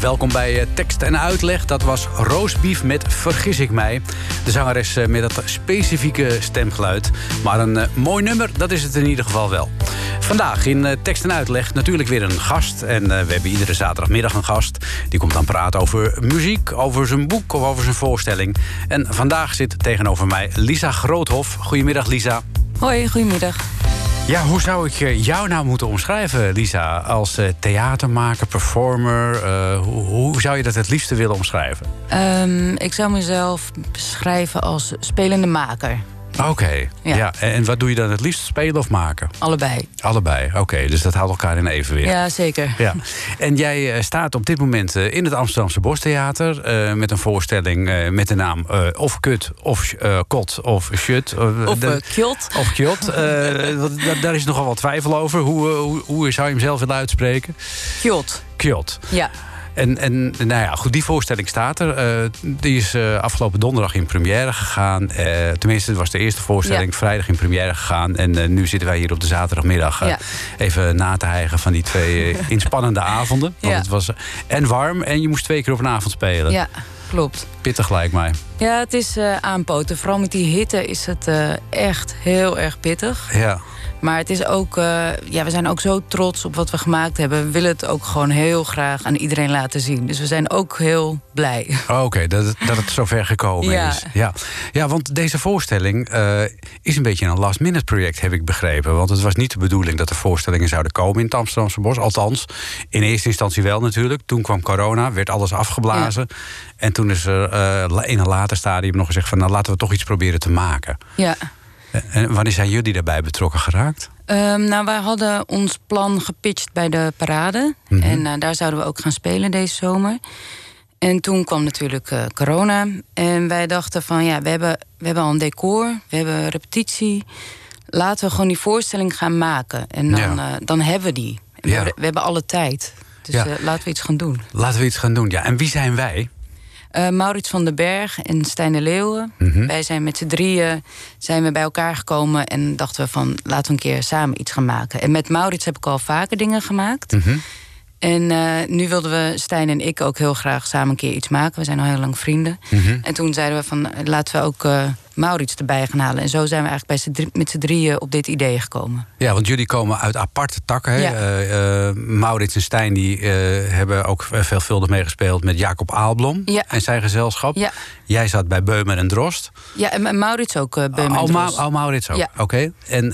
Welkom bij eh, Tekst en Uitleg. Dat was Roosbief met Vergis ik mij. De zangeres eh, met dat specifieke stemgeluid. Maar een eh, mooi nummer, dat is het in ieder geval wel. Vandaag in Tekst en Uitleg natuurlijk weer een gast. En we hebben iedere zaterdagmiddag een gast. Die komt dan praten over muziek, over zijn boek of over zijn voorstelling. En vandaag zit tegenover mij Lisa Groothof. Goedemiddag Lisa. Hoi, goedemiddag. Ja, hoe zou ik eh, jou nou moeten omschrijven, Lisa? Als eh, theatermaker, performer. eh, hoe, hoe zou je dat het liefste willen omschrijven? Ehm, ik zou mezelf beschrijven als spelende maker. Oké, ja. Ja. En wat doe je dan het liefst? Spelen of maken? Allebei. Allebei, oké. dus dat houdt elkaar in evenwicht. Ja, zeker. Ja. En jij eh, staat op dit moment eh, in het Amsterdamse Bostheater... eh, met een voorstelling met de naam of Kut, of Kot, of Shut. Of de- Kjot. Of Kjot. Daar is nogal wat twijfel over. Hoe, hoe, hoe zou je hem zelf willen uitspreken? Kjot. Kjot. Ja. En, en nou ja, goed, die voorstelling staat er. Eh, die is eh, afgelopen donderdag in première gegaan. Eh, tenminste, het was de eerste voorstelling. Ja. Vrijdag in première gegaan. En nu zitten wij hier op de zaterdagmiddag Ja. even na te hijgen van die twee inspannende avonden. Want het was en warm en je moest twee keer op een avond spelen. Ja, klopt. Pittig lijkt mij. Ja, het is aanpoten. Vooral met die hitte is het echt heel erg pittig. Ja. Maar het is ook, eh, ja, we zijn ook zo trots op wat we gemaakt hebben. We willen het ook gewoon heel graag aan iedereen laten zien. Dus we zijn ook heel blij. Oh, Oké, dat, het- dat het zover gekomen Ja. is. Ja. ja, want deze voorstelling eh, is een beetje een last-minute project, heb ik begrepen. Want het was niet de bedoeling dat er voorstellingen zouden komen in het Amsterdamse Bos. Althans, in eerste instantie wel natuurlijk. Toen kwam corona, werd alles afgeblazen. En toen is er eh, in een later stadium nog gezegd van... nou, laten we toch iets proberen te maken. Ja. En wanneer zijn jullie daarbij betrokken geraakt? Ehm, nou, wij hadden ons plan gepitcht bij de parade. Mhm. En eh, daar zouden we ook gaan spelen deze zomer. En toen kwam natuurlijk eh, corona. En wij dachten van ja, we hebben, we hebben al een decor, we hebben repetitie. Laten we gewoon die voorstelling gaan maken. En dan, Ja. eh, dan hebben we die. En Ja. we, hebben, we hebben alle tijd. Dus Ja. laten we iets gaan doen. Laten we iets gaan doen. Ja, en wie zijn wij? Eh, Maurits van den Berg en Stijn de Leeuwen. Mhm. Wij zijn met z'n drieën zijn we bij elkaar gekomen en dachten we van laten we een keer samen iets gaan maken. En met Maurits heb ik al vaker dingen gemaakt. Mhm. En eh, nu wilden we, Stijn en ik, ook heel graag samen een keer iets maken. We zijn al heel lang vrienden. Mhm. En toen zeiden we van laten we ook eh, Maurits erbij gaan halen. En zo zijn we eigenlijk bij drie- met z'n drieën op dit idee gekomen. Ja, want jullie komen uit aparte takken. Hè? Ja. Eh, eh, Maurits en Stijn die, eh, hebben ook veelvuldig meegespeeld met Jacob Aalblom Ja. en zijn gezelschap. Ja, Jij zat bij Beumer en Drost. ja en en Maurits ook uh, bij Oh, Ma- oh, Maurits ook. Ja. Oké. En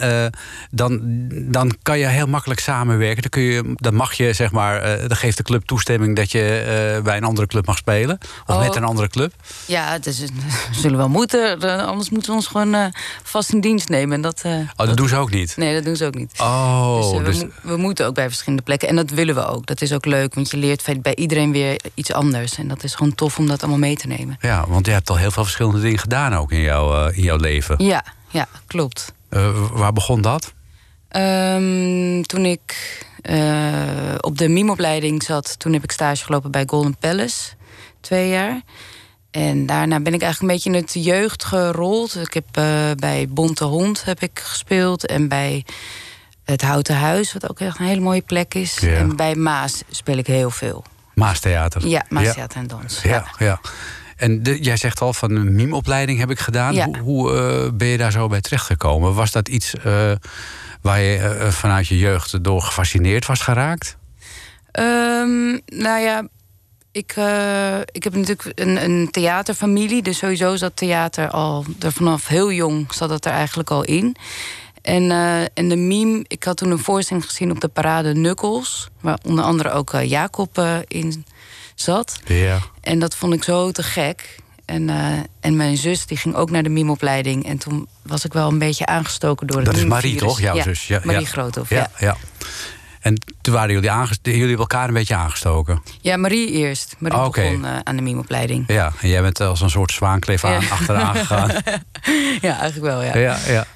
dan, dan kan je heel makkelijk samenwerken. Dan, kun je, dan mag je, zeg maar, dan geeft de club toestemming dat je bij een andere club mag spelen. Of Oh. met een andere club. Ja, het is, we zullen wel moeten. Anders moeten we ons gewoon eh, vast in dienst nemen. En dat, eh, Oh, dat doen ze ook niet. Nee, dat doen ze ook niet. Oh, dus, eh, we, dus, mo- we moeten ook bij verschillende plekken. En dat willen we ook. Dat is ook leuk, want je leert bij iedereen weer iets anders. En dat is gewoon tof om dat allemaal mee te nemen. ja, want je hebt al heel veel verschillende dingen gedaan ook in, jouw in jouw leven. Ja, ja klopt. Waar begon dat? Ehm, toen ik op de mimopleiding zat, toen heb ik stage gelopen bij Golden Palace. Twee jaar. En daarna ben ik eigenlijk een beetje in het jeugd gerold. Ik heb eh, bij Bonte Hond heb ik gespeeld. En bij het Houten Huis, wat ook echt een hele mooie plek is. Ja. En bij Maas speel ik heel veel. Maastheater. Ja, Maas Ja. Theater en Dans. Ja, ja. En de- jij zegt al van een mimeopleiding heb ik gedaan. Hoe, hoe eh, ben je daar zo bij terechtgekomen? Was dat iets eh, waar je vanuit je jeugd door gefascineerd was geraakt? Ehm, nou ja, ik, eh, ik heb natuurlijk een, een theaterfamilie. Dus sowieso zat theater al er vanaf heel jong zat het er eigenlijk al in. En, eh, en de meme, ik had toen een voorstelling gezien op de parade Knuckles. Waar onder andere ook eh, Jacob in zat. Ja. En dat vond ik zo te gek. En, en mijn zus die ging ook naar de mimeopleiding. En toen was ik wel een beetje aangestoken door het Dat is Marie, toch? Jouw ja, zus. Ja, Marie ja. Groothoff, Ja, ja. En toen waren jullie, jullie hebben elkaar een beetje aangestoken. Ja, Marie eerst. Marie Oh, oké. begon eh, aan de mimeopleiding. Ja, en jij bent als een soort zwaankleef aan Ja. achteraan gegaan. Ja, eigenlijk wel, ja. ja, ja.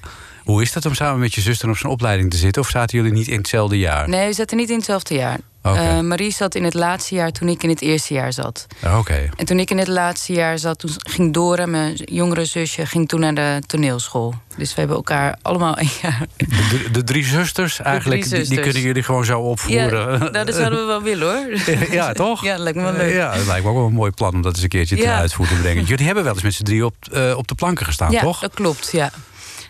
Hoe is dat om samen met je zuster op zo'n opleiding te zitten? Of zaten jullie niet in hetzelfde jaar? Nee, we zaten niet in hetzelfde jaar. Eh, Marie zat in het laatste jaar toen ik in het eerste jaar zat. Oké. En toen ik in het laatste jaar zat, toen ging Dora, mijn jongere zusje, ging toen naar de toneelschool. Dus we hebben elkaar allemaal een jaar. De, de, drie zusters eigenlijk, die- kunnen jullie gewoon zo Ja, opvoeren. nou, dat zouden we wel willen hoor. Ja, toch? Ja, dat lijkt me wel leuk. Ja, dat lijkt me ook wel een mooi plan om dat eens een keertje Ja. uitvoer te brengen. Jullie hebben wel eens met z'n drie op, eh, op de planken gestaan, ja, toch? dat klopt, ja.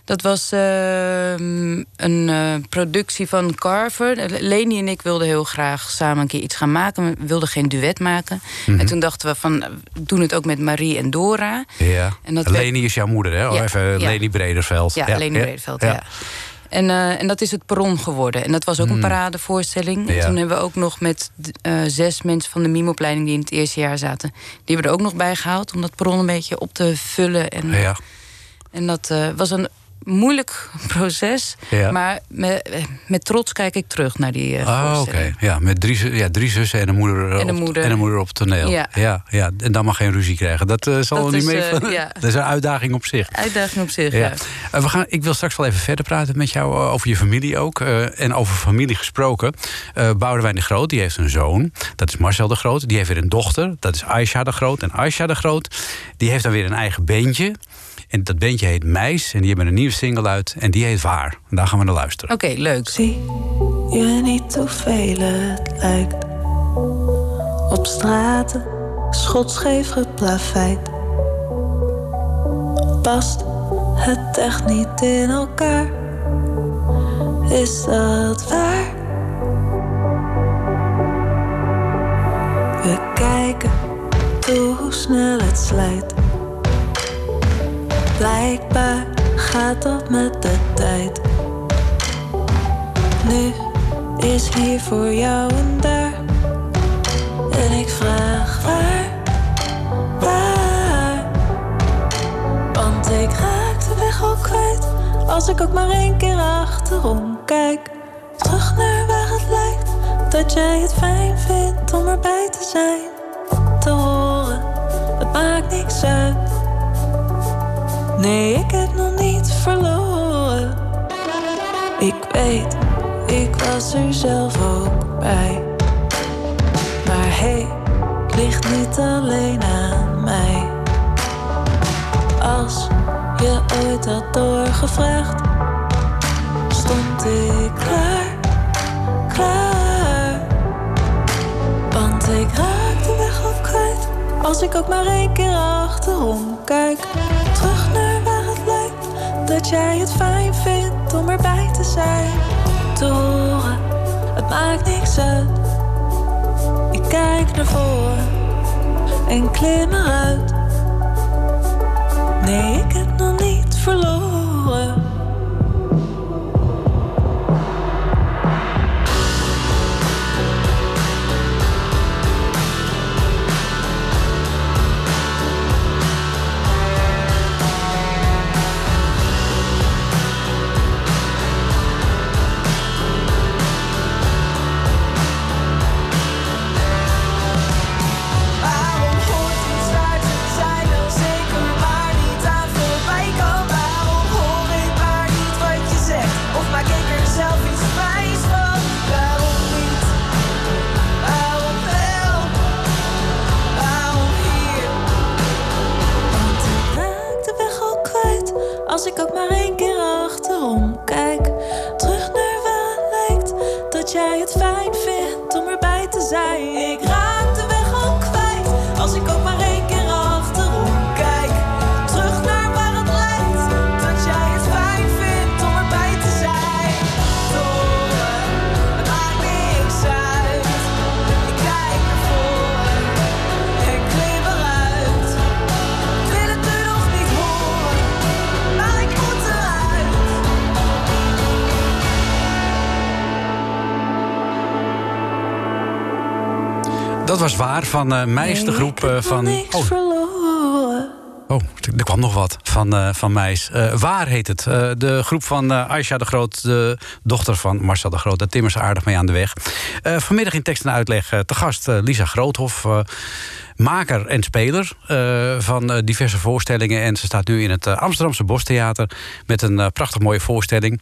Dat was ehm, een eh, productie van Carver. Leni en ik wilden heel graag samen een keer iets gaan maken. We wilden geen duet maken. Mhm. En toen dachten we van, we doen het ook met Marie en Dora. Ja. En dat Leni is jouw moeder, hè? Oh, Ja, even ja. Leni Brederveld. Ja, Leni Breedveld, ja. En, eh, en dat is het perron geworden. En dat was ook een paradevoorstelling. En. Ja. toen hebben we ook nog met eh, zes mensen van de mime-opleiding... die in het eerste jaar zaten, die hebben we er ook nog bij gehaald... om dat perron een beetje op te vullen. En, Ja. en dat was een moeilijk proces. Ja. Maar met, met trots kijk ik terug naar die eh, Ah, oké. Ja, met drie, ja, drie zussen en een moeder, eh, En een op, moeder. en een moeder op het toneel. Ja. Ja, ja. En dan mag geen ruzie krijgen. Dat eh, zal Dat wel niet mee. ja. Dat is een uitdaging op zich. Uitdaging op zich, Ja. we gaan, ik wil straks wel even verder praten met jou over je familie ook. en over familie gesproken. Boudewijn de Groot, die heeft een zoon. Dat is Marcel de Groot. Die heeft weer een dochter. Dat is Aisha de Groot. En Aisha de Groot, die heeft dan weer een eigen beentje. En dat beentje heet Meis. En die hebben een nieuwe single uit. En die heet Waar. En daar gaan we naar luisteren. Oké, leuk. Zie je niet hoeveel het lijkt? Op straten, schotscheef geplaveid. Past het echt niet in elkaar? Is dat waar? We kijken toe hoe snel het slijt. Blijkbaar gaat dat met de tijd. Nu is hier voor jou en daar. En ik vraag waar, waar. Want ik raak de weg al kwijt. Als ik ook maar één keer achterom kijk. Terug naar waar het lijkt. Dat jij het fijn vindt om erbij te zijn. Te horen, het maakt niks uit. Nee, ik heb nog niet verloren. Ik weet, ik was er zelf ook bij. Maar hey, het ligt niet alleen aan mij. Als je ooit had doorgevraagd, stond ik klaar, klaar. Want ik raak de weg al kwijt. Als ik ook maar één keer achterom kijk. Dat jij het fijn vindt om erbij te zijn. Te horen, het maakt niks uit. Ik kijk naar voren en klim eruit. Nee, ik heb nog niet verloren. Van eh Meis, de groep nog van. Oh, oh, er kwam nog wat van, eh, van Meis. Waar heet het? De groep van Aisha de Groot, de dochter van Marcel de Groot. Daar timmeren ze aardig mee aan de weg. Vanmiddag in tekst en uitleg te gast Lisa Groothof. Maker en speler eh, van eh, diverse voorstellingen. En ze staat nu in het eh, Amsterdamse Bostheater met een prachtig mooie voorstelling.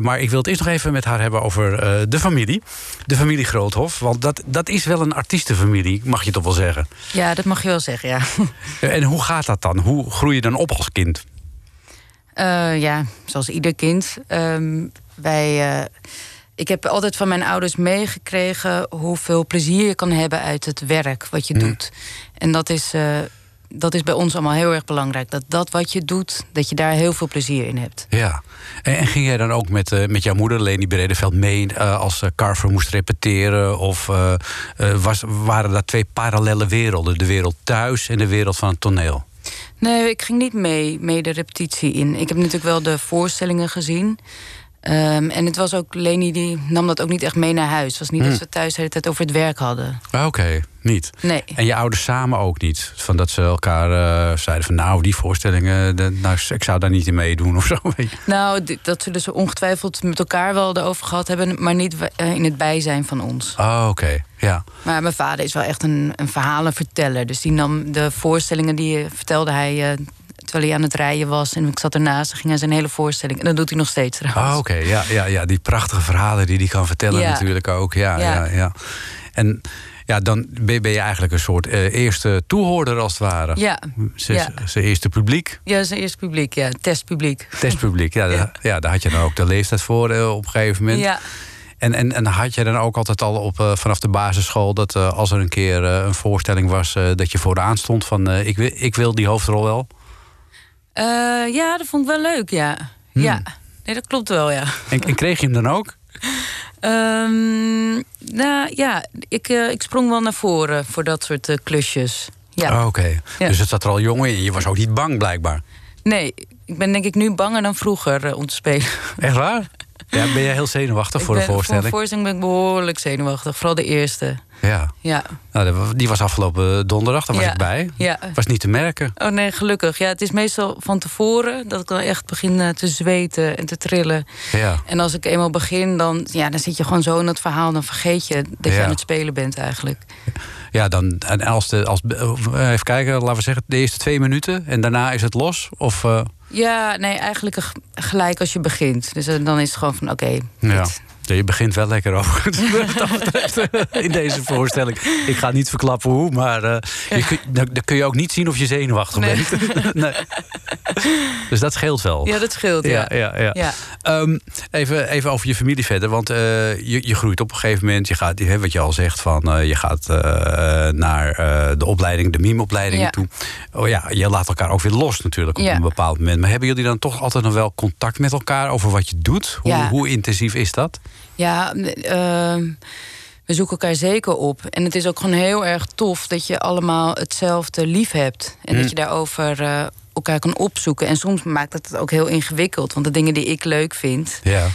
Maar ik wil het eerst nog even met haar hebben over de familie. De familie Groothof. Want dat, dat is wel een artiestenfamilie, mag je toch wel zeggen. Ja, dat mag je wel zeggen, ja. En hoe gaat dat dan? Hoe groei je dan op als kind? Ja, zoals ieder kind. Ehm, wij, ik heb altijd van mijn ouders meegekregen hoeveel plezier je kan hebben uit het werk wat je Mm. doet. En dat is, eh, dat is bij ons allemaal heel erg belangrijk. Dat dat wat je doet, dat je daar heel veel plezier in hebt. Ja. En, en ging jij dan ook met, eh, met jouw moeder, Leni Bredeveld, mee eh, als Carver moest repeteren? Of was, waren dat twee parallele werelden? De wereld thuis en de wereld van het toneel? Nee, ik ging niet mee, mee de repetitie in. Ik heb natuurlijk wel de voorstellingen gezien. Ehm, en het was ook, Leni die nam dat ook niet echt mee naar huis. Het was niet Hm. dat we thuis de hele tijd over het werk hadden. Ah, Oké, niet. Nee. En je ouders samen ook niet? Van dat ze elkaar eh, zeiden van nou, die voorstellingen, de, nou, ik zou daar niet in meedoen of zo. Nou, dat ze ongetwijfeld met elkaar wel erover gehad hebben... maar niet eh, in het bijzijn van ons. Oh, oké. Ja. Maar mijn vader is wel echt een, een verhalenverteller. Dus die nam de voorstellingen, die vertelde hij... eh, terwijl hij aan het rijden was en ik zat ernaast... dan ging hij zijn hele voorstelling. En dat doet hij nog steeds trouwens. Oh, oké. Ja, ja, ja, die prachtige verhalen die hij kan vertellen Ja. natuurlijk ook. Ja, ja. Ja. Ja, En ja, dan ben je eigenlijk een soort eh, eerste toehoorder als het ware. Ja, Zijn ja. eerste publiek, ja, zijn eerste publiek, ja. Testpubliek. testpubliek. Ja, Ja. Daar, ja, daar had je dan ook de leeftijd voor eh, op een gegeven moment. Ja. En, en, en had je dan ook altijd al op, eh, vanaf de basisschool... dat als er een keer een voorstelling was... dat je vooraan stond van ik, wil, ik wil die hoofdrol wel? Eh, ja, dat vond ik wel leuk, ja. Hmm. Ja, nee, dat klopt wel, ja. En, en kreeg je hem dan ook? Ehm, nou ja, ik, eh, ik sprong wel naar voren voor dat soort eh, klusjes. Ja. Oh, Oké. Ja. Dus het zat er al jong in. Je was ook niet bang blijkbaar. Nee, ik ben denk ik nu banger dan vroeger om te spelen. Echt waar? Ja, ben jij heel zenuwachtig voor ik een ben, voorstelling? Voor een voorstelling ben ik behoorlijk zenuwachtig. Vooral de eerste. Ja. Ja. Nou, die was afgelopen donderdag, daar was Ja. ik bij. Ja. Was niet te merken. Oh nee, gelukkig. Ja, het is meestal van tevoren dat ik dan echt begin eh, te zweten en te trillen. Ja. En als ik eenmaal begin, dan, ja, dan zit je gewoon zo in het verhaal. Dan vergeet je dat je aan het spelen bent eigenlijk. Ja, dan, en als de, als, eh, even kijken, laten we zeggen, de eerste twee minuten en daarna is het los? Of, eh, Ja, nee, eigenlijk gelijk als je begint. Dus eh, dan is het gewoon van, oké. Ja, Je begint wel lekker over betreft, in deze voorstelling. Ik ga niet verklappen hoe, maar eh, je kun, dan, dan kun je ook niet zien of je zenuwachtig Nee. bent. nee. Dus dat scheelt wel. Ja, dat scheelt, ja. ja, ja, ja. Ehm, even, even over je familie verder. Want eh, je, je groeit op een gegeven moment. Je gaat, hè, wat je al zegt, van, eh, je gaat eh, naar eh, de opleiding, de meme-opleiding toe. Oh ja, je laat elkaar ook weer los natuurlijk op een bepaald moment. Maar hebben jullie dan toch altijd nog wel contact met elkaar over wat je doet? Hoe, hoe intensief is dat? Ja, ehm, we zoeken elkaar zeker op. En het is ook gewoon heel erg tof dat je allemaal hetzelfde lief hebt. En Mm. dat je daarover eh, elkaar kan opzoeken. En soms maakt het het ook heel ingewikkeld. Want de dingen die ik leuk vind, Ja.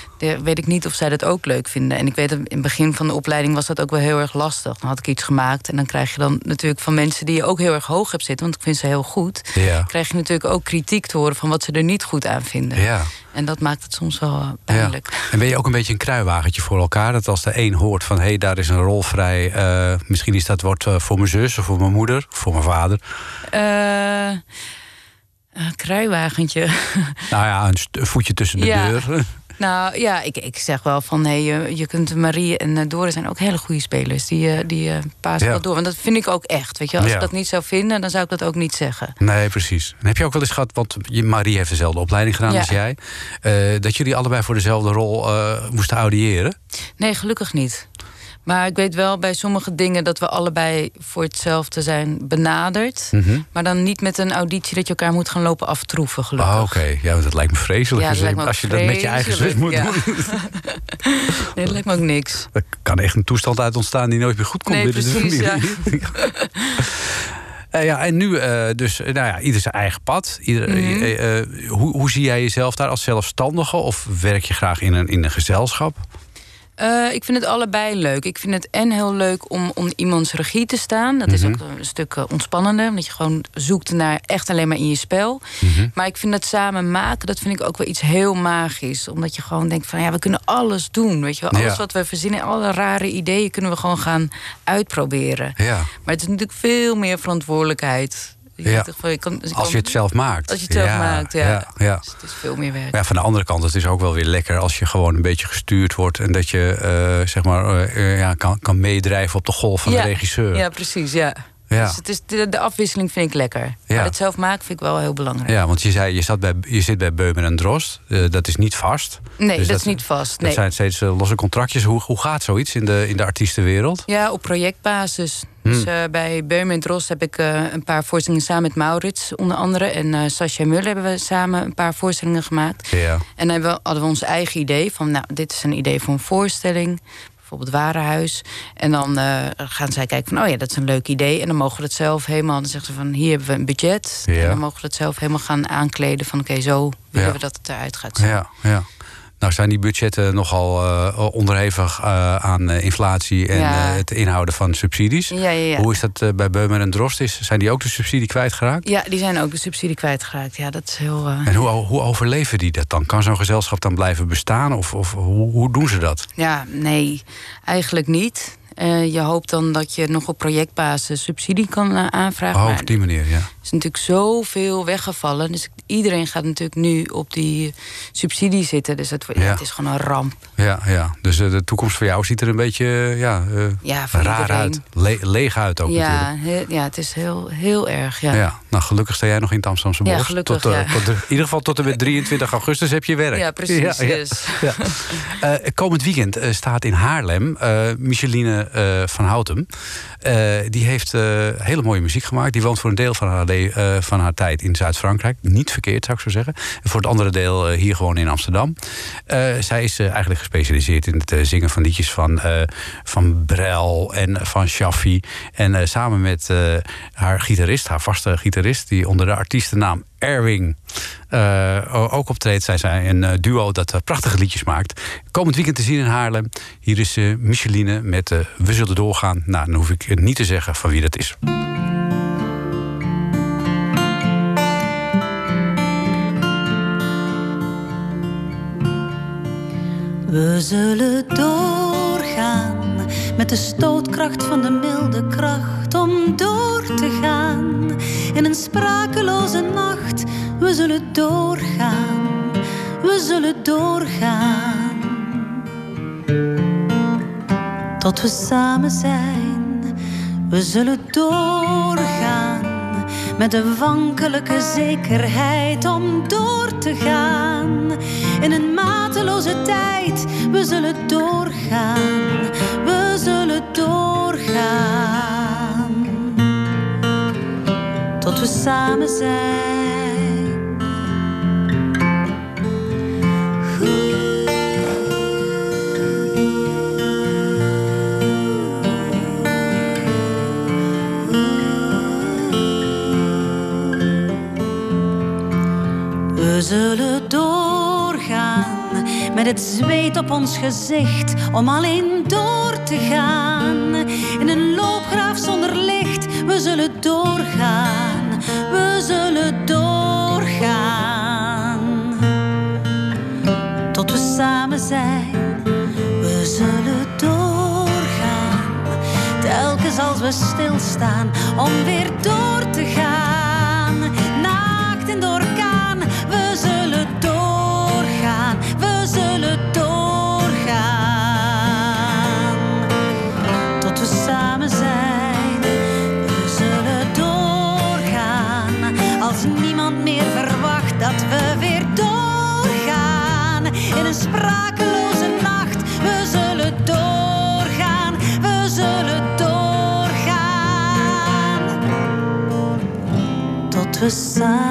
weet ik niet of zij dat ook leuk vinden. En ik weet dat in het begin van de opleiding was dat ook wel heel erg lastig. Dan had ik iets gemaakt en dan krijg je dan natuurlijk van mensen die je ook heel erg hoog hebt zitten, want ik vind ze heel goed. Ja. Krijg je natuurlijk ook kritiek te horen van wat ze er niet goed aan vinden. Ja. En dat maakt het soms wel eh, pijnlijk. En ben je ook een beetje een kruiwagentje voor elkaar? Dat als de een hoort van hé, hey, daar is een rol vrij. eh, misschien is dat wordt eh, voor mijn zus of voor mijn moeder of voor mijn vader. Een kruiwagentje. Nou ja, een, voetje tussen de Ja. deur. nou ja, ik, ik zeg wel van nee, je, je kunt Marie en eh, Doris zijn ook hele goede spelers. Die, eh, die pasen Ja. wel door. Want dat vind ik ook echt. Weet je, als Ja. ik dat niet zou vinden, dan zou ik dat ook niet zeggen. Nee, precies. En heb je ook wel eens gehad, want je- Marie heeft dezelfde opleiding gedaan Ja. als jij, dat jullie allebei voor dezelfde rol moesten audiëren? Nee, gelukkig niet. Maar ik weet wel bij sommige dingen dat we allebei voor hetzelfde zijn benaderd. Mhm. Maar dan niet met een auditie dat je elkaar moet gaan lopen aftroeven, gelukkig. Oh, oké. Ja, dat lijkt me vreselijk. Ja, dat lijkt me ook als je dat met je eigen zus moet doen. Nee, dat lijkt me ook niks. Er kan echt een toestand uit ontstaan die nooit meer goed komt Nee, binnen precies, de familie. Eh, ja, en nu eh, dus, eh, nou ja, ieder zijn eigen pad. Ieder, Mhm. hoe, hoe zie jij jezelf daar als zelfstandige? Of werk je graag in een, in een gezelschap? Eh, ik vind het allebei leuk. Ik vind het en heel leuk om om iemands regie te staan. Dat is Mhm. ook een stuk eh, ontspannender. Omdat je gewoon zoekt naar echt alleen maar in je spel. Mhm. Maar ik vind het samen maken, dat vind ik ook wel iets heel magisch. Omdat je gewoon denkt van ja, we kunnen alles doen. Weet je wel, alles Ja. wat we verzinnen, alle rare ideeën kunnen we gewoon gaan uitproberen. Ja. Maar het is natuurlijk veel meer verantwoordelijkheid. Ja. denkt toch van, je kan, je Als kan- je het zelf maakt. Als je het zelf maakt, ja. ja, ja. Dus het is veel meer werk. Maar ja, van de andere kant, het is ook wel weer lekker als je gewoon een beetje gestuurd wordt. En dat je eh, zeg maar, eh, eh, ja, kan, kan meedrijven op de golf van ja. de regisseur. Ja, precies, ja. Ja. Dus het is, de, de afwisseling vind ik lekker. Ja. Maar het zelf maken vind ik wel heel belangrijk. Ja, want je zei, je, zat bij, je zit bij Beumer en Drost. Eh, dat is niet vast. Nee, Dus dat, is niet vast. Dat Nee. zijn steeds eh, losse contractjes. Hoe, hoe gaat zoiets in de, in de artiestenwereld? Ja, op projectbasis. Dus Hmm. eh, bij Beumer en Drost heb ik een paar voorstellingen samen met Maurits, onder andere. En Sascha Muller hebben we samen een paar voorstellingen gemaakt. Ja. En dan hadden we ons eigen idee van, nou, dit is een idee voor een voorstelling. Bijvoorbeeld Warenhuis. En dan eh, gaan zij kijken van, oh ja, dat is een leuk idee. En dan mogen we het zelf helemaal, dan zeggen ze van, hier hebben we een budget. Ja. En dan mogen we het zelf helemaal gaan aankleden van, oké, zo willen Ja. we dat het eruit gaat zien. Ja, ja. Nou zijn die budgetten nogal eh, onderhevig eh, aan eh, inflatie en Ja. het inhouden van subsidies. Ja. Hoe is dat bij Beumer en Drost? Is, zijn die ook de subsidie kwijtgeraakt? Ja, die zijn ook de subsidie kwijtgeraakt. Ja, dat is heel. En hoe, hoe overleven die dat dan? Kan zo'n gezelschap dan blijven bestaan? Of, of hoe, hoe doen ze dat? Ja, nee, eigenlijk niet. Eh, je hoopt dan dat je nog op projectbasis subsidie kan eh, aanvragen. Oh, op die manier, ja. er is natuurlijk zoveel weggevallen. Dus iedereen gaat natuurlijk nu op die subsidie zitten. Dus het, Ja. het is gewoon een ramp. Ja, ja. Dus eh, de toekomst voor jou ziet er een beetje ja, Ja, raar iedereen. uit. Le- leeg uit ook ja, natuurlijk. ja, het is heel, heel erg. Ja. Ja. nou gelukkig sta jij nog in het Amsterdamse Ja, bos. gelukkig, tot, ja. tot de- in ieder geval tot en met 23 augustus heb je werk. Ja, precies, dus. Komend weekend staat in Haarlem Micheline eh, van Houten. Eh, die heeft eh, hele mooie muziek gemaakt. Die woont voor een deel van haar, van haar tijd in Zuid-Frankrijk. Niet verkeerd, zou ik zo zeggen. En voor het andere deel hier gewoon in Amsterdam. Zij is eigenlijk gespecialiseerd in het zingen van liedjes van, van Brel en van Shaffi. En samen met haar gitarist, haar vaste gitarist, die onder de artiestennaam Erwing eh, ook optreedt. Zij zijn een eh, duo dat eh, prachtige liedjes maakt. Komend weekend te zien in Haarlem. Hier is Micheline met We zullen doorgaan. Nou, dan hoef ik niet te zeggen van wie dat is. We zullen doorgaan met de stootkracht van de milde kracht om door te gaan in een sprakeloze nacht. We zullen doorgaan, we zullen doorgaan tot we samen zijn. We zullen doorgaan met de wankelijke zekerheid om door te gaan in een mateloze tijd. We zullen doorgaan, we zullen doorgaan tot we samen zijn. We zullen doorgaan met het zweet op ons gezicht om alleen door te gaan. In een loopgraaf zonder licht, we zullen doorgaan, we zullen doorgaan. Tot we samen zijn, we zullen doorgaan. Telkens als we stilstaan om weer door we samen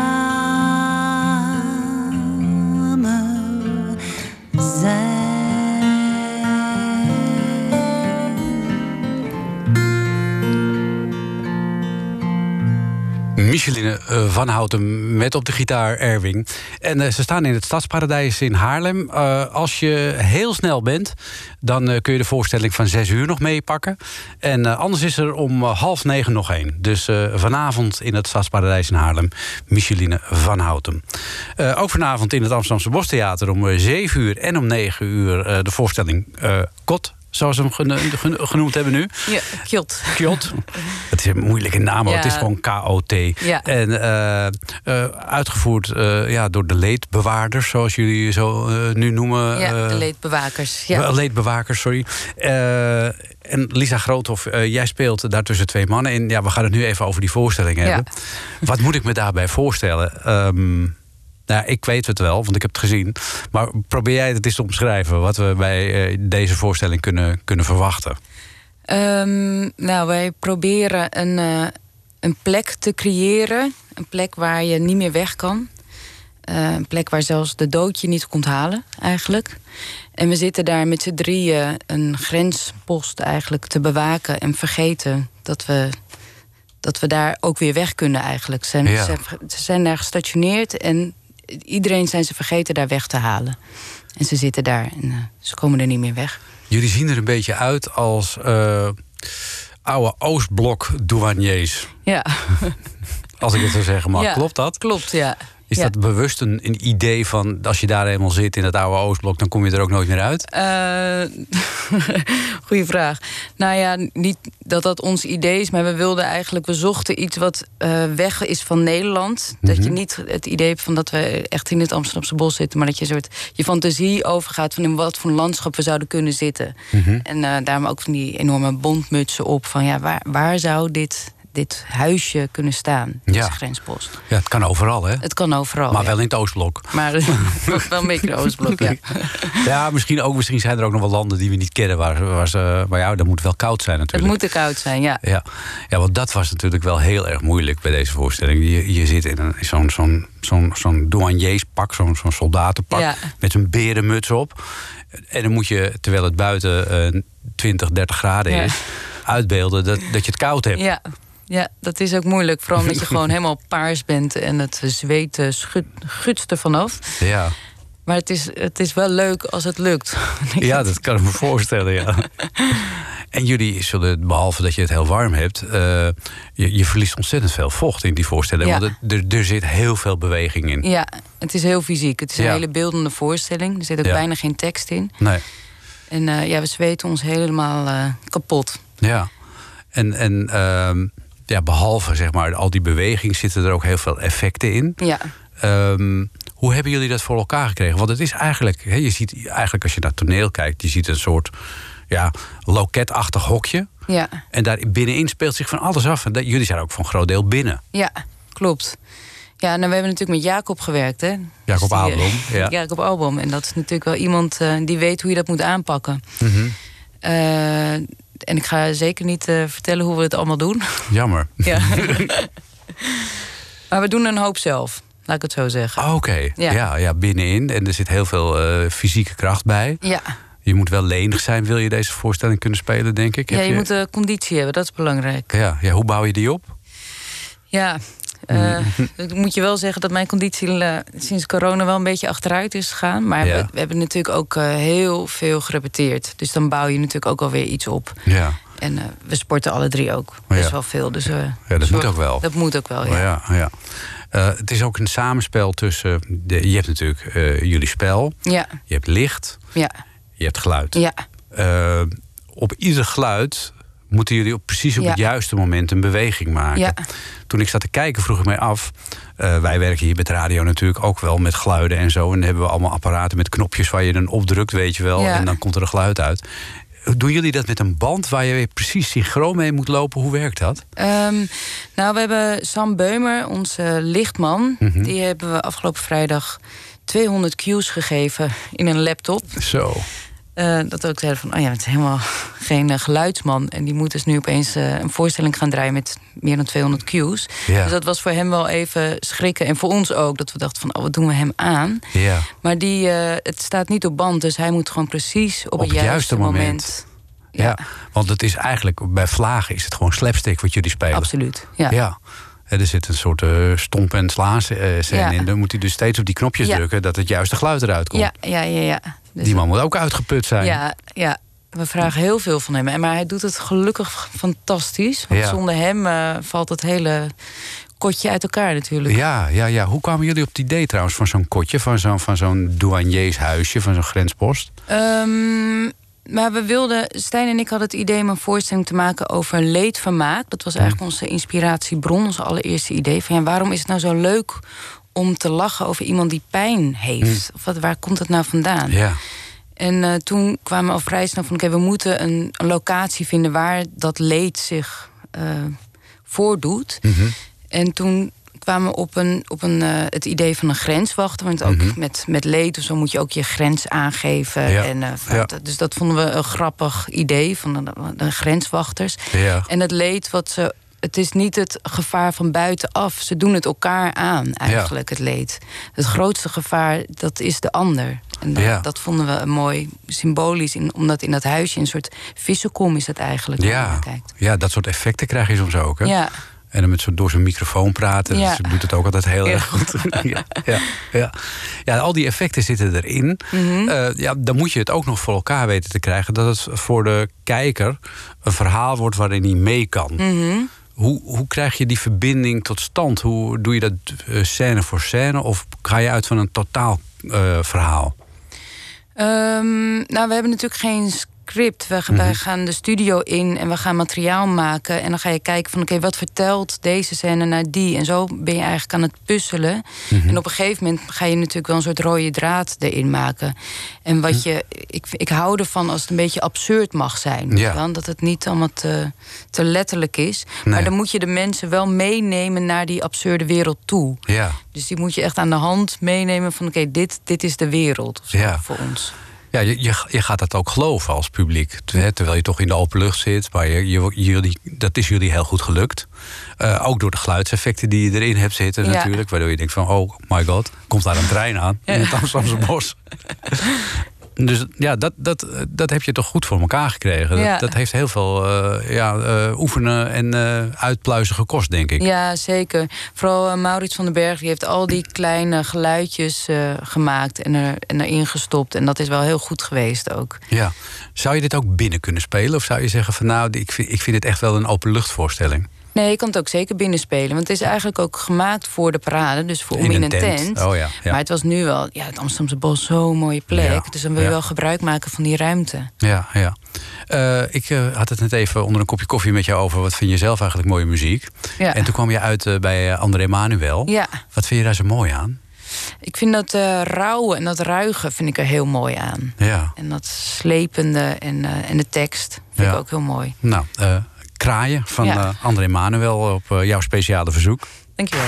Micheline eh, van Houten met op de gitaar Erwing. En eh, ze staan in het Stadsparadijs in Haarlem. Eh, als je heel snel bent, dan eh, kun je de voorstelling van zes uur nog meepakken. En anders is er om half negen nog één. Dus vanavond in het Stadsparadijs in Haarlem, Micheline van Houten. Ook vanavond in het Amsterdamse Bostheater om zeven uur en om negen uur de voorstelling Kot. Zoals we hem geno- geno- genoemd hebben nu. Ja, Kjot. Kjot. Het is een moeilijke naam. Ja. het is gewoon K-O-T. Ja. En eh, eh, uitgevoerd eh, ja, door de leedbewaarders, zoals jullie zo nu noemen. Ja, de leedbewakers. Ja. Leedbewakers, sorry. En Lisa Groothoff, jij speelt daartussen twee mannen. En ja, we gaan het nu even over die voorstelling Ja. hebben. Wat moet ik me daarbij voorstellen? Ehm, nou, ik weet het wel, want ik heb het gezien. Maar probeer jij het eens te omschrijven... wat we bij eh, deze voorstelling kunnen, kunnen verwachten. Ehm, nou, wij proberen een, eh, een plek te creëren. Een plek waar je niet meer weg kan. Eh, een plek waar zelfs de dood je niet komt halen, eigenlijk. En we zitten daar met z'n drieën een grenspost eigenlijk te bewaken en vergeten dat we, dat we daar ook weer weg kunnen eigenlijk. Ze, Ja. zijn daar gestationeerd en iedereen zijn ze vergeten daar weg te halen. En ze zitten daar en eh, ze komen er niet meer weg. Jullie zien er een beetje uit als eh, oude Oostblok douaniers. Ja, Als ik het zo zeggen mag. Ja. Klopt dat? klopt, ja. Is Ja. dat bewust een, een idee van als je daar eenmaal zit in het oude Oostblok, dan kom je er ook nooit meer uit? Eh, goeie vraag. Nou ja, niet dat dat ons idee is, maar we wilden eigenlijk, we zochten iets wat eh, weg is van Nederland. Dat Mhm. je niet het idee hebt van dat we echt in het Amsterdamse bos zitten, maar dat je een soort je fantasie overgaat van in wat voor landschap we zouden kunnen zitten. Mhm. En eh, daarom ook van die enorme bondmutsen op van ja, waar, waar zou dit, dit huisje kunnen staan? Ja. Deze grenspost. Ja, het kan overal, hè? Het kan overal. Maar ja. wel in het Oostblok. Maar wel een beetje de Oostblok, ja. Ja, misschien, ook, misschien zijn er ook nog wel landen die we niet kennen. Waar, waar ze, maar ja, dat moet wel koud zijn Het natuurlijk. moet te koud zijn, ja. Ja. ja, want dat was natuurlijk wel heel erg moeilijk bij deze voorstelling. Je, je zit in een- zo'n zo'n zo'n zo'n douanierspak, zo'n zo'n soldatenpak... Ja. met zo'n berenmuts op. En dan moet je, terwijl het buiten eh 20, 30 graden Ja. is... uitbeelden dat, dat je het koud hebt. Ja, ja, dat is ook moeilijk. Vooral omdat je gewoon helemaal paars bent en het zweet eh, schut, gutst er vanaf. Ja. Maar het is, het is wel leuk als het lukt. Ja, dat kan ik me voorstellen, ja. En jullie zullen, behalve dat je het heel warm hebt... eh, je, je verliest ontzettend veel vocht in die voorstelling. Ja. Want er, er zit heel veel beweging in. Ja, het is heel fysiek. Het is een hele beeldende voorstelling. Er zit ook Ja. bijna geen tekst in. Nee, En eh, ja, we zweten ons helemaal kapot. ja. En, en ehm, ja, behalve zeg maar, al die beweging zitten er ook heel veel effecten in. Ja, Ehm, hoe hebben jullie dat voor elkaar gekregen? Want het is eigenlijk, je ziet eigenlijk als je naar toneel kijkt... je ziet een soort ja, loketachtig hokje. ja, En daar binnenin speelt zich van alles af. En dat, jullie zijn ook voor een groot deel binnen. ja, klopt. Ja, nou, we hebben natuurlijk met Jacob gewerkt, hè? Jacob Dus Aalboom, ja. Jacob Albom. En dat is natuurlijk wel iemand eh, die weet hoe je dat moet aanpakken. Eh, en ik ga zeker niet eh, vertellen hoe we het allemaal doen. Jammer. Ja. maar we doen een hoop zelf, laat ik het zo zeggen. Ah, Oké, ja. Ja. Ja, binnenin. En er zit heel veel eh, fysieke kracht bij. Ja, Je moet wel lenig zijn, wil je deze voorstelling kunnen spelen, denk ik. ja Heb je moet de conditie hebben, dat is belangrijk. ja, ja, hoe bouw je die op? Ja, ik moet je wel zeggen dat mijn conditie eh, sinds corona wel een beetje achteruit is gegaan. Maar Ja. we, we hebben natuurlijk ook eh, heel veel gerepeteerd. Dus dan bouw je natuurlijk ook alweer iets op. Ja, En we sporten alle drie ook best Ja. wel veel. Dus, ja dat zorg- moet ook wel. Dat moet ook wel, ja. ja, ja. Het is ook een samenspel tussen... De, je hebt natuurlijk jullie spel, Ja, je hebt licht, ja, je hebt geluid. ja. Op ieder geluid moeten jullie op, precies op Ja. het juiste moment een beweging maken. Ja. Toen ik zat te kijken, vroeg ik mij af. eh, wij werken hier met radio natuurlijk ook wel met geluiden en zo. En dan hebben we allemaal apparaten met knopjes waar je dan opdrukt, weet je wel. Ja. En dan komt er een geluid uit. Doen jullie dat met een band waar je weer precies synchroon mee moet lopen? Hoe werkt dat? Ehm, nou, we hebben Sam Beumer, onze lichtman. Mhm. Die hebben we afgelopen vrijdag 200 cues gegeven in een laptop. Zo. Eh, dat ook zeiden van, oh ja, het is helemaal geen eh, geluidsman. En die moet dus nu opeens eh, een voorstelling gaan draaien met meer dan 200 cues. Ja. Dus dat was voor hem wel even schrikken. En voor ons ook, dat we dachten van, oh, wat doen we hem aan? Ja. Maar die, het staat niet op band, dus hij moet gewoon precies op, het juiste, moment. Ja. want het is eigenlijk, bij vlagen is het gewoon slapstick wat jullie spelen. Absoluut, ja. Ja. Er zit een soort stomp- en slaan-scène Ja. in. Dan moet hij dus steeds op die knopjes Ja. drukken... dat het juiste geluid eruit komt. Ja, ja, ja. ja. Dus Die man moet ook uitgeput zijn. Ja, ja, we vragen heel veel van hem. En- Maar hij doet het gelukkig fantastisch. Want Ja. zonder hem eh, valt het hele kotje uit elkaar natuurlijk. Ja, ja, ja. Hoe kwamen jullie op het idee trouwens van zo'n kotje... van zo'n van zo'n douaniershuisje, van zo'n grenspost? Ehm, maar we wilden, Stijn en ik hadden het idee om een voorstelling te maken over leedvermaak. Dat was eigenlijk onze inspiratiebron, onze allereerste idee. Van ja, waarom is het nou zo leuk om te lachen over iemand die pijn heeft? Of wat, waar komt het nou vandaan? Ja. En eh, toen kwamen we al vrij snel van... oké, we moeten een, een locatie vinden waar dat leed zich eh, voordoet. Mhm. En toen kwamen we op, een, op een, eh, het idee van een grenswachter. Want ook met, met leed of zo moet je ook je grens aangeven. Mhm. Ja. En, Ja. dat- Dus dat vonden we een grappig idee van de, de grenswachters. Ja. En het leed wat ze... Het is niet het gevaar van buitenaf. Ze doen het elkaar aan, eigenlijk, het leed. Het grootste gevaar, dat is de ander. En dat, Ja. dat vonden we mooi symbolisch. In, omdat in dat huisje een soort vissenkom is het eigenlijk. Ja. kijkt. ja, dat soort effecten krijg je soms ook. Hè? Ja, En dan met zo door zijn microfoon praten. Ja. Dus ze doet het ook altijd heel erg goed. ja, ja, ja. ja, al die effecten zitten erin. Mhm. Eh, ja, dan moet je het ook nog voor elkaar weten te krijgen... dat het voor de kijker een verhaal wordt waarin hij mee kan. Mhm. Hoe, hoe krijg je die verbinding tot stand? Hoe doe je dat eh, scène voor scène? Of ga je uit van een totaal eh, verhaal? Ehm, nou, we hebben natuurlijk geen script. We, gaan- Mhm. wij gaan de studio in en we gaan materiaal maken. En dan ga je kijken van, oké, wat vertelt deze scène naar die? En zo ben je eigenlijk aan het puzzelen. Mhm. En op een gegeven moment ga je natuurlijk wel een soort rode draad erin maken. En wat Mhm. je, ik, ik hou ervan als het een beetje absurd mag zijn. Ja. Dat het niet allemaal te, te letterlijk is. Nee. Maar dan moet je de mensen wel meenemen naar die absurde wereld toe. Ja. Dus die moet je echt aan de hand meenemen van... oké, dit, dit is de wereld of zo, Ja. voor ons. Ja, je, je, je gaat dat ook geloven als publiek. Ter- Terwijl je toch in de open lucht zit. Maar je, je, jullie, dat is jullie heel goed gelukt. Eh, ook door de geluidseffecten die je erin hebt zitten Ja. natuurlijk. Waardoor je denkt van, oh my god, komt daar een trein aan in het Amsterdamse bos. Dus ja, dat, dat, dat heb je toch goed voor elkaar gekregen. Ja. Dat, dat heeft heel veel eh, ja, eh, oefenen en eh, uitpluizen gekost, denk ik. Ja, zeker. Vooral Maurits van den Berg die heeft al die kleine geluidjes gemaakt en, er, en erin gestopt. En dat is wel heel goed geweest ook. Ja. Zou je dit ook binnen kunnen spelen? Of zou je zeggen van nou, ik vind, ik vind dit echt wel een openluchtvoorstelling? Nee, je kan het ook zeker binnenspelen. Want het is eigenlijk ook gemaakt voor de parade. Dus voor om In in, een tent. tent. Oh ja, ja. Maar het was nu wel... Ja, het Amsterdamse bos, zo'n mooie plek. Ja, Dus dan wil je wel gebruik maken van die ruimte. Ja, ja. Eh, ik eh, had het net even onder een kopje koffie met jou over... wat vind je zelf eigenlijk mooie muziek? Ja. En toen kwam je uit eh, bij André Manuel. Ja. Wat vind je daar zo mooi aan? Ik vind dat eh rauwe en dat ruige vind ik er heel mooi aan. Ja. En dat slepende en, en de tekst vind Ja. ik ook heel mooi. Nou, Kraaien van Ja. eh, André Manuel op eh, jouw speciale verzoek. Dankjewel.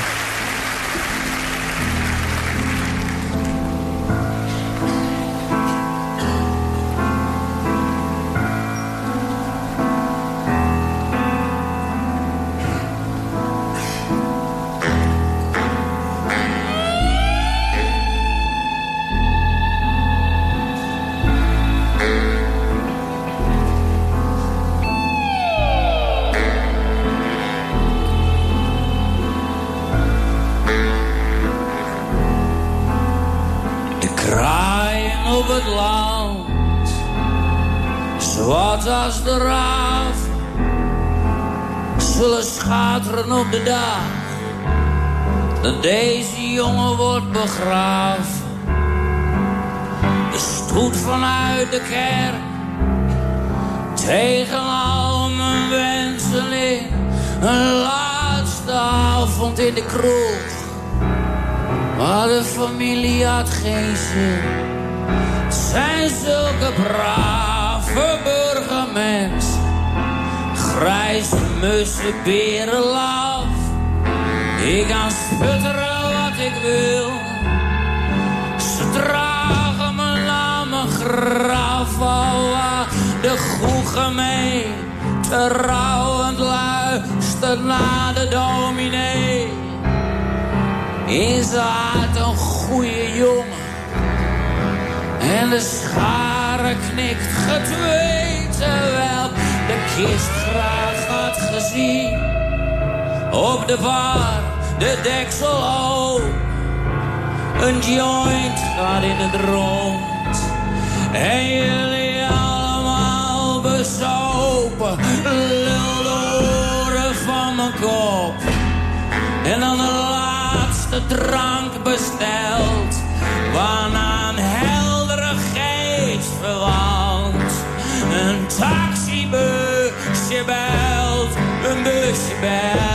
Deze jongen wordt begraven. De stoet vanuit de kerk, tegen al mijn wensen een laatste avond in de kroeg. Maar de familie had geen zin. Het zijn zulke brave burgermensen. Grijze mussen, berenlaf. Ik kan sputteren wat ik wil. Ze dragen me naar mijn graf. De goege mee. Te rouwend luistert naar de dominee. Is uit een goede jongen. En de schare knikt getwee terwijl de kist graag had gezien. Op de bar, de deksel open. Een joint gaat in het rond. En jullie allemaal bezopen. Lul de van mijn kop. En dan de laatste drank besteld. Waarna een heldere geest verwant. Een taxibusje belt, een busje belt.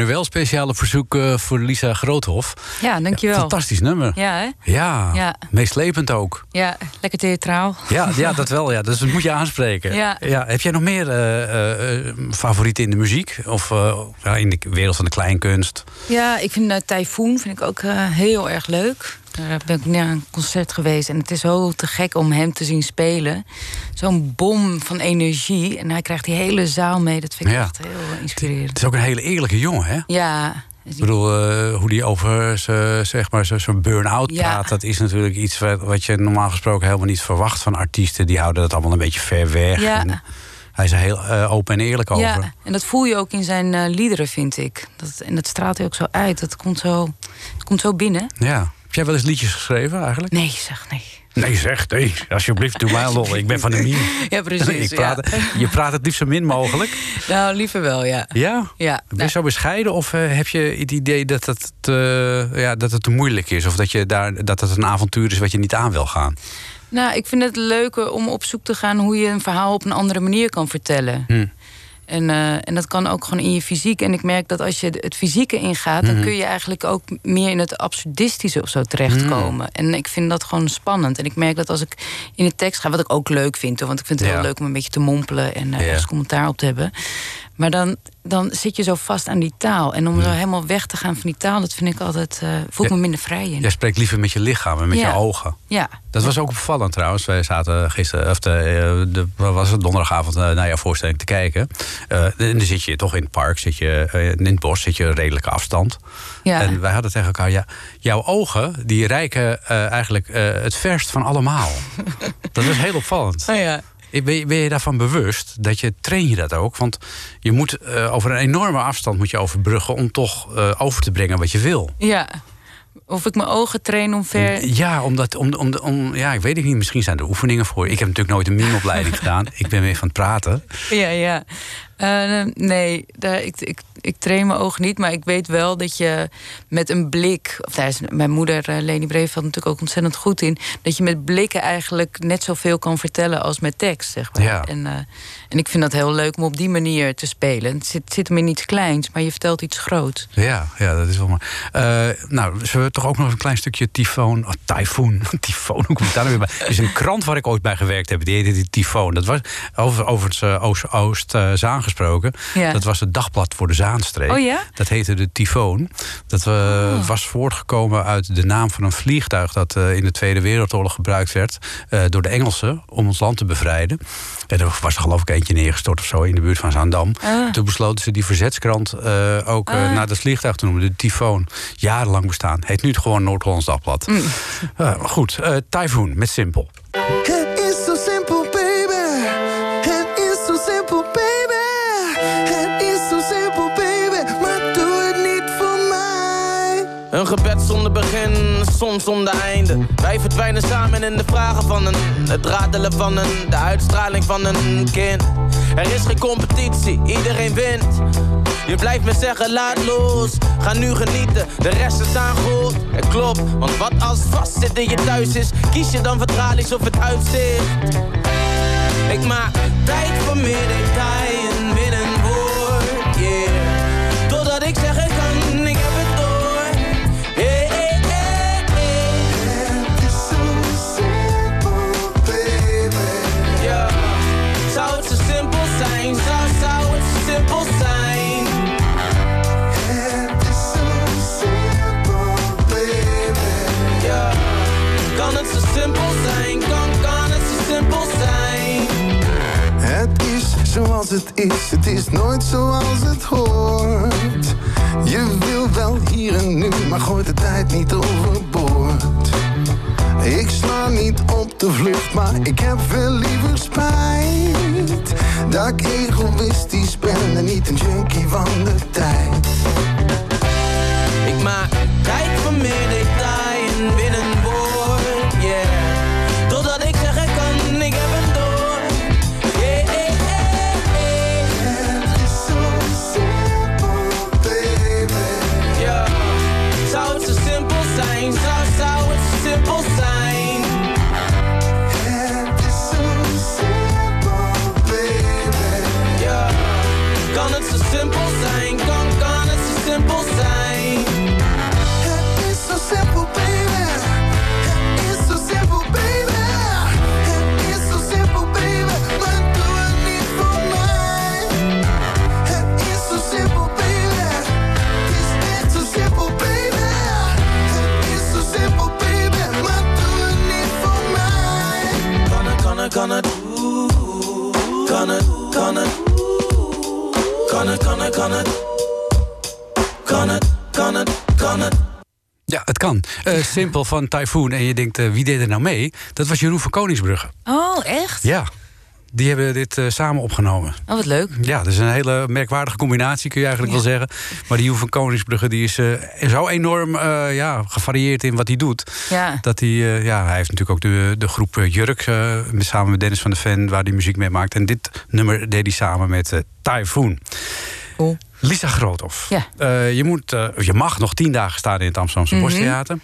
Manuel, speciale verzoek voor Lisa Groothof. Ja, dankjewel. Fantastisch nummer. Ja, hè? Ja, Ja. meeslepend ook. Ja, lekker theatraal. Ja, ja, dat wel. Ja. Dus dat moet je aanspreken. Ja. heb jij nog meer eh, favorieten in de muziek? Of ja, in de wereld van de kleinkunst? Ja, ik vind uh, Typhoon vind ik ook heel erg leuk. Daar ben ik naar een concert geweest en het is zo te gek om hem te zien spelen. Zo'n bom van energie en hij krijgt die hele zaal mee. Dat vind ik Ja. echt heel inspirerend. Het is ook een hele eerlijke jongen, hè? Ja, Ik bedoel, eh, hoe die over z'n- zeg maar, burn-out Ja. praat... dat is natuurlijk iets wat, wat je normaal gesproken helemaal niet verwacht van artiesten. Die houden dat allemaal een beetje ver weg. Ja. En hij is er heel eh, open en eerlijk over. ja, en dat voel je ook in zijn eh, liederen, vind ik. Dat, en dat straalt hij ook zo uit. Dat komt zo, het komt zo binnen. Ja. Heb jij wel eens liedjes geschreven eigenlijk? Nee, zeg nee. Nee, zeg, nee. Alsjeblieft, doe mij een lol. Ik ben van de mine. Ja, precies. Ik praat, ja. Je praat het liefst zo min mogelijk. Nou, liever wel, ja. Ja? Ja, Ben je zo bescheiden of eh, heb je het idee dat het, te, ja, dat het te moeilijk is? Of dat, je daar, dat het een avontuur is wat je niet aan wil gaan? Nou, ik vind het leuker om op zoek te gaan hoe je een verhaal op een andere manier kan vertellen. Hm. En, eh, en dat kan ook gewoon in je fysiek. En ik merk dat als je het fysieke ingaat, dan Mhm. kun je eigenlijk ook meer in het absurdistische of zo terechtkomen. Hmm. En ik vind dat gewoon spannend. En ik merk dat als ik in de tekst ga, wat ik ook leuk vind, hoor, want ik vind het Ja. heel leuk om een beetje te mompelen en eh Ja. ergens commentaar op te hebben. Maar dan, dan zit je zo vast aan die taal. En om zo helemaal weg te gaan van die taal, dat vind ik altijd. eh voel ik Ja. me minder vrij in. Jij spreekt liever met je lichaam en met Ja. je ogen. Ja. Dat was ook opvallend trouwens. Wij zaten gisteren, of de, eh, de, was het, donderdagavond eh, naar jouw voorstelling te kijken. Eh, en dan zit je toch in het park, zit je, in het bos, zit je redelijke afstand. Ja. En wij hadden tegen elkaar, ja, jouw ogen die reiken eh, eigenlijk het verst van allemaal. dat is heel opvallend. Oh ja. Ben je, ben je daarvan bewust? Dat je, train je dat ook? Want je moet eh, over een enorme afstand moet je overbruggen om toch eh, over te brengen wat je wil. Ja. Of ik mijn ogen train om ver. Ja, omdat, om, om, om, ja, ik weet het niet. Misschien zijn er oefeningen voor. Ik heb natuurlijk nooit een mimeopleiding gedaan. Ik ben weer van het praten. Ja, ja. Eh, nee, daar, ik, ik, ik train mijn ogen niet. Maar ik weet wel dat je met een blik... Of daar is mijn moeder, eh, Leni Breveld, natuurlijk ook ontzettend goed in... dat je met blikken eigenlijk net zoveel kan vertellen als met tekst, zeg maar. Ja. En, eh, en ik vind dat heel leuk om op die manier te spelen. Het zit, zit hem in iets kleins, maar je vertelt iets groots. Ja, ja, dat is wel mooi. Eh, nou, zullen we toch ook nog een klein stukje tyfoon... Oh, tyfoon, tyfoon, hoe kom ik daar nou weer bij? Er is een krant waar ik ooit bij gewerkt heb, die heette die Tyfoon. Dat was over, over het eh, Gesproken. Ja. Dat was het dagblad voor de Zaanstreek. Oh ja? Dat heette de Tyfoon. Dat eh, was voortgekomen uit de naam van een vliegtuig... dat eh, in de Tweede Wereldoorlog gebruikt werd eh, door de Engelsen... om ons land te bevrijden. En er was er geloof ik eentje neergestort of zo in de buurt van Zaandam. Ah. Toen besloten ze die verzetskrant eh, ook eh, Ah. naar dat vliegtuig te noemen. De Tyfoon. Jarenlang bestaan. Heet nu gewoon Noord-Hollands Dagblad. Mm. Eh, goed, eh Typhoon met Simpel. Soms zonder einde. Wij verdwijnen samen in de vragen van een, het radelen van een, de uitstraling van een kind. Er is geen competitie, iedereen wint. Je blijft me zeggen, laat los, ga nu genieten. De rest is goed, het klopt. Want wat als vastzitten je thuis is, kies je dan voor tralies of het uitzicht. Ik maak tijd voor meer detail en win een woord, yeah. Totdat ik zeg, zoals het is, het is nooit zoals het hoort. Je wil wel hier en nu, maar gooit de tijd niet overboord. Ik sla niet op de vlucht, maar ik heb veel liever spijt. Dat ik egoïstisch ben en niet een junkie van de tijd. Ik maak kan het? Kan het, kan het, kan het? Kan het, kan het, kan het? Ja, het kan. Eh, simpel van Typhoon. En je denkt, eh, wie deed er nou mee? Dat was Jeroen van Koningsbrugge. Oh, echt? Ja, die hebben dit eh, samen opgenomen. Oh, wat leuk. Ja, dat is een hele merkwaardige combinatie, kun je eigenlijk wel zeggen. Maar die Joen van Koningsbrugge die is eh, zo enorm eh, ja, gevarieerd in wat hij doet. Ja. Dat hij, ja, hij heeft natuurlijk ook de, de groep Jurk, met- samen met Dennis van de Ven, waar hij muziek mee maakt. En dit nummer deed hij samen met Typhoon. Cool. Lisa Groothoff. Ja. Eh, je, moet, eh, je mag nog tien dagen staan in het Amsterdamse Mhm. Bostheater.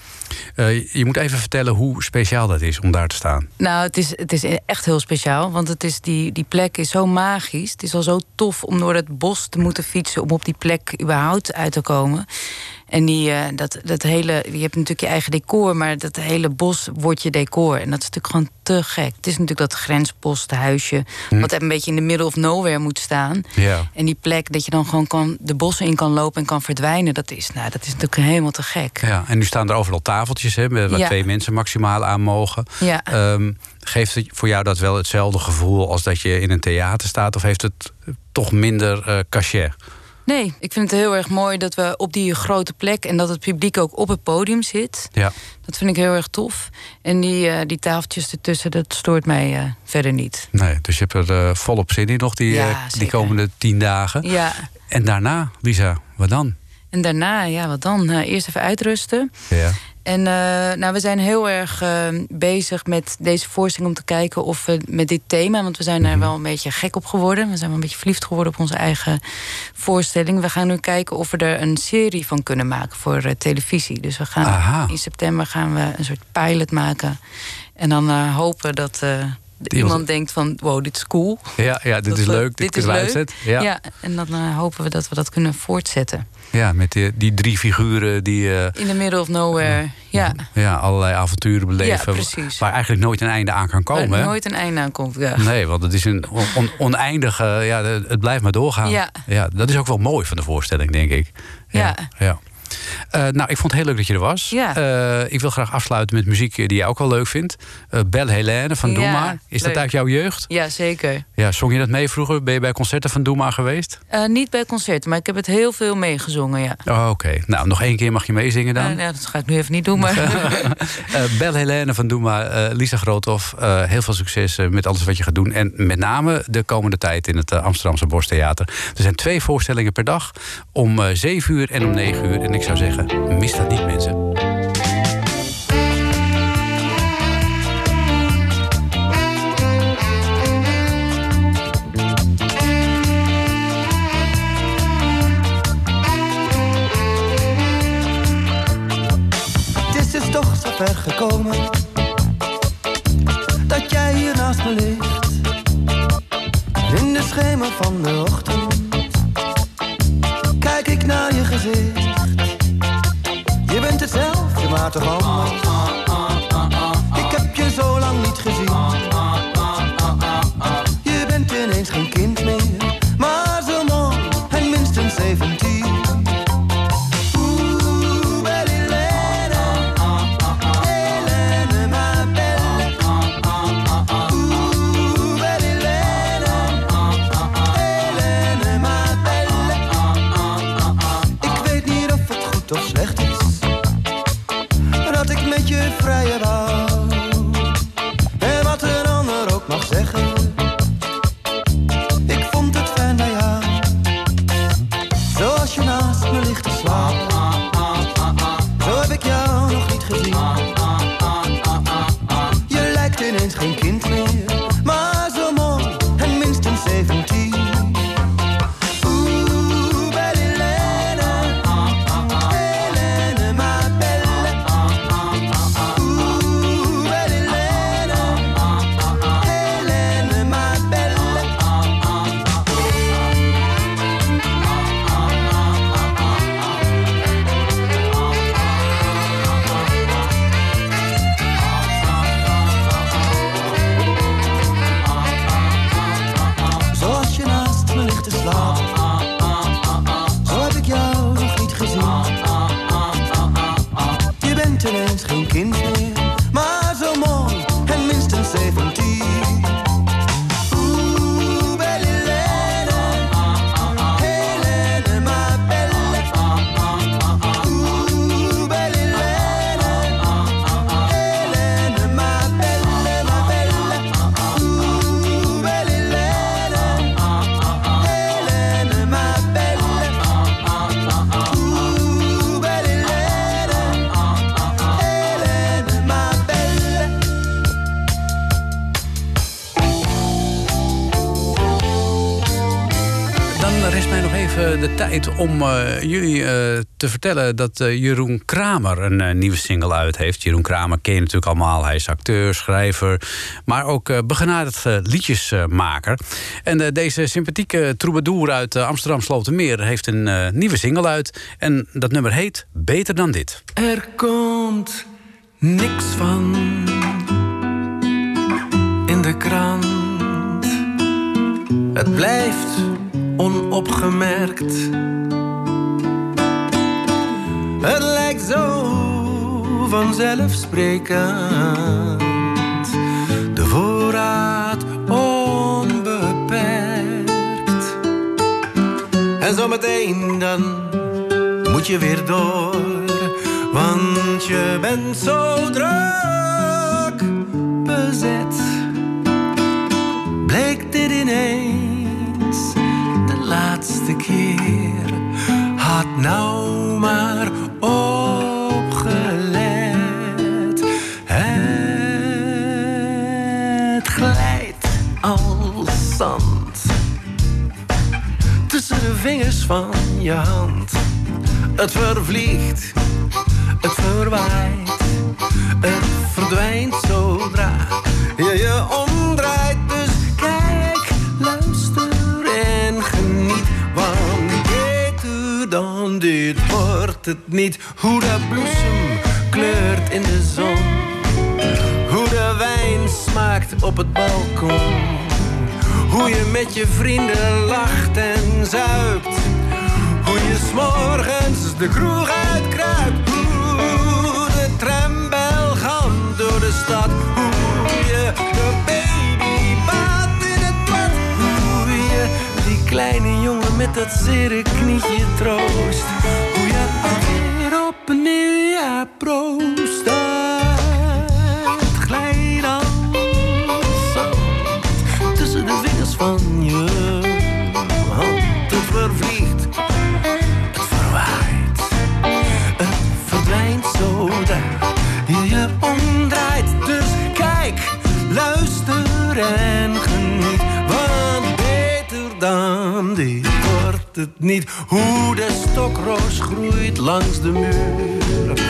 Eh, je moet even vertellen hoe speciaal dat is om daar te staan. Nou, het is, het is echt heel speciaal. Want het is die, die plek is zo magisch. Het is al zo tof om door het bos te moeten fietsen... om op die plek überhaupt uit te komen. En die, eh, dat, dat hele, je hebt natuurlijk je eigen decor... maar dat hele bos wordt je decor. En dat is natuurlijk gewoon te gek. Het is natuurlijk dat grenspostenhuisje... Hm. wat een beetje in de middle of nowhere moet staan. Ja. En die plek dat je dan gewoon kan, de bossen in kan lopen en kan verdwijnen... dat is, nou, dat is natuurlijk helemaal te gek. Ja, en nu staan er overal tafeltjes, hè, met- waar Ja. twee mensen maximaal aan mogen. Ja. Ehm, geeft het voor jou dat wel hetzelfde gevoel als dat je in een theater staat? Of heeft het toch minder eh cachet? Nee, ik vind het heel erg mooi dat we op die grote plek... en dat het publiek ook op het podium zit. Ja. Dat vind ik heel erg tof. En die, eh, die tafeltjes ertussen, dat stoort mij eh, verder niet. Nee, dus je hebt er eh, volop zin in nog die, Ja, die komende tien dagen. Ja, En daarna, Lisa, wat dan? en daarna, ja, wat dan? Eh, eerst even uitrusten. Ja. En eh, nou, we zijn heel erg eh, bezig met deze voorstelling om te kijken of we met dit thema, want we zijn Mhm. er wel een beetje gek op geworden. We zijn wel een beetje verliefd geworden op onze eigen voorstelling. We gaan nu kijken of we er een serie van kunnen maken voor eh, televisie. Dus we gaan Aha. in september gaan we een soort pilot maken. En dan hopen dat iemand denkt van wow, dit is cool. Ja, ja dit Dat is leuk, dit, we uitzetten. Ja. Ja. en dan hopen we dat we dat kunnen voortzetten. Ja, met die, die drie figuren die eh, In the middle of nowhere. Ja, ja, allerlei avonturen beleven. Ja, precies. Waar eigenlijk nooit een einde aan kan komen. waar nooit een einde aan komt. Ja. Nee, want het is een on- on- oneindige. Ja, het blijft maar doorgaan. Ja. dat is ook wel mooi van de voorstelling, denk ik. Ja. ja. Eh, nou, ik vond het heel leuk dat je er was. Ja. Eh, ik wil graag afsluiten met muziek die jij ook wel leuk vindt. Eh Belle Helene van Doe Ja, Maar. Is dat uit jouw jeugd? Ja, zeker. Ja, zong je dat mee vroeger? Ben je bij concerten van Doe Maar geweest? Eh, niet bij concerten, maar ik heb het heel veel meegezongen, ja. Oh, Oké, nou nog één keer mag je meezingen dan. Eh, ja, dat ga ik nu even niet doen, maar... Eh Belle Helene van Doe Maar, eh, Lisa Groothoff, eh, heel veel succes eh, met alles wat je gaat doen. En met name de komende tijd in het eh, Amsterdamse Borsttheater. Er zijn twee voorstellingen per dag, om eh 7 uur en om 9 uur. En ik zou zeggen, mis dat niet mensen. Hetzelfde, maar toch tijd om eh, jullie eh, te vertellen dat eh, Jeroen Kramer een nieuwe single uit heeft. Jeroen Kramer ken je natuurlijk allemaal. Hij is acteur, schrijver, maar ook begenadigd liedjesmaker. En deze sympathieke troubadour uit Amsterdam Slotermeer heeft een nieuwe single uit. En dat nummer heet Beter dan dit. Er komt niks van in de krant. Het blijft onopgemerkt. Het lijkt zo vanzelfsprekend. De voorraad onbeperkt. En zometeen dan moet je weer door. Want je bent zo druk bezet. Bleek dit ineens laatste keer had nou maar opgelet. Het glijdt als zand tussen de vingers van je hand. Het vervliegt, het verwaait, het verdwijnt zodra het niet hoe de bloesem kleurt in de zon. Hoe de wijn smaakt op het balkon. Hoe je met je vrienden lacht en zuipt. Hoe je s'morgens de kroeg uitkruipt. Hoe de trambel gaat door de stad. Hoe je de baby baat in het bad. Hoe je die kleine jongen met dat zere knietje troost happening, I broke. hoe de stokroos groeit langs de muur.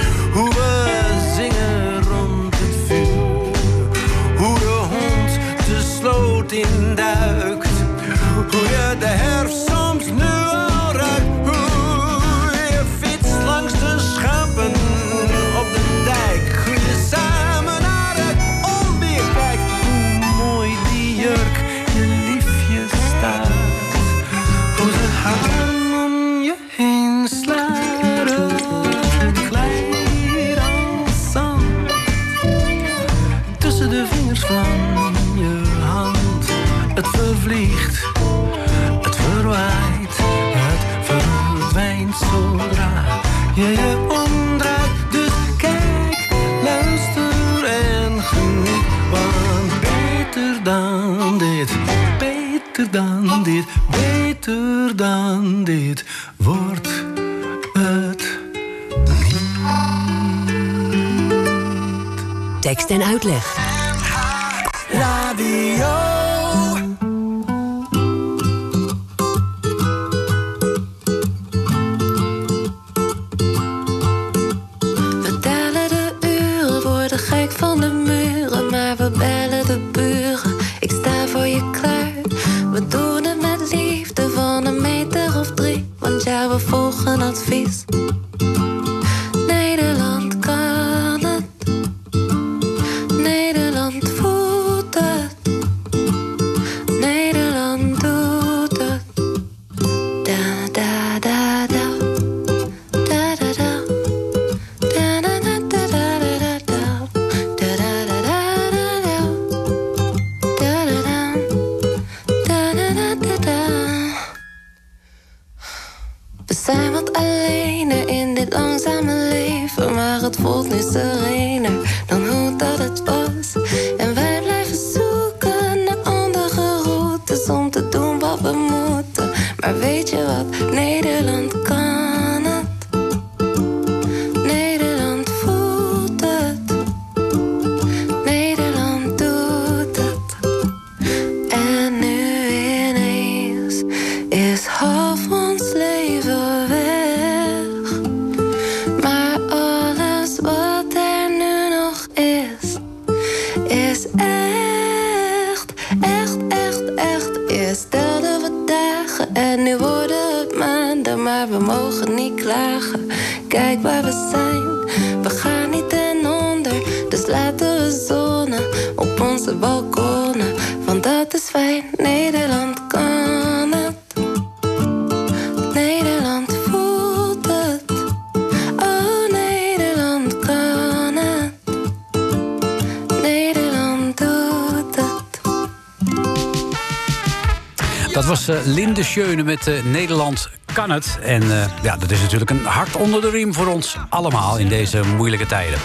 Met eh, Nederland kan het. En eh, ja, dat is natuurlijk een hart onder de riem voor ons allemaal in deze moeilijke tijden.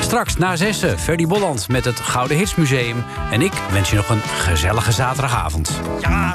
Straks na zessen, Ferdy Bolland met het Gouden Hitsmuseum. En ik wens je nog een gezellige zaterdagavond. Ja.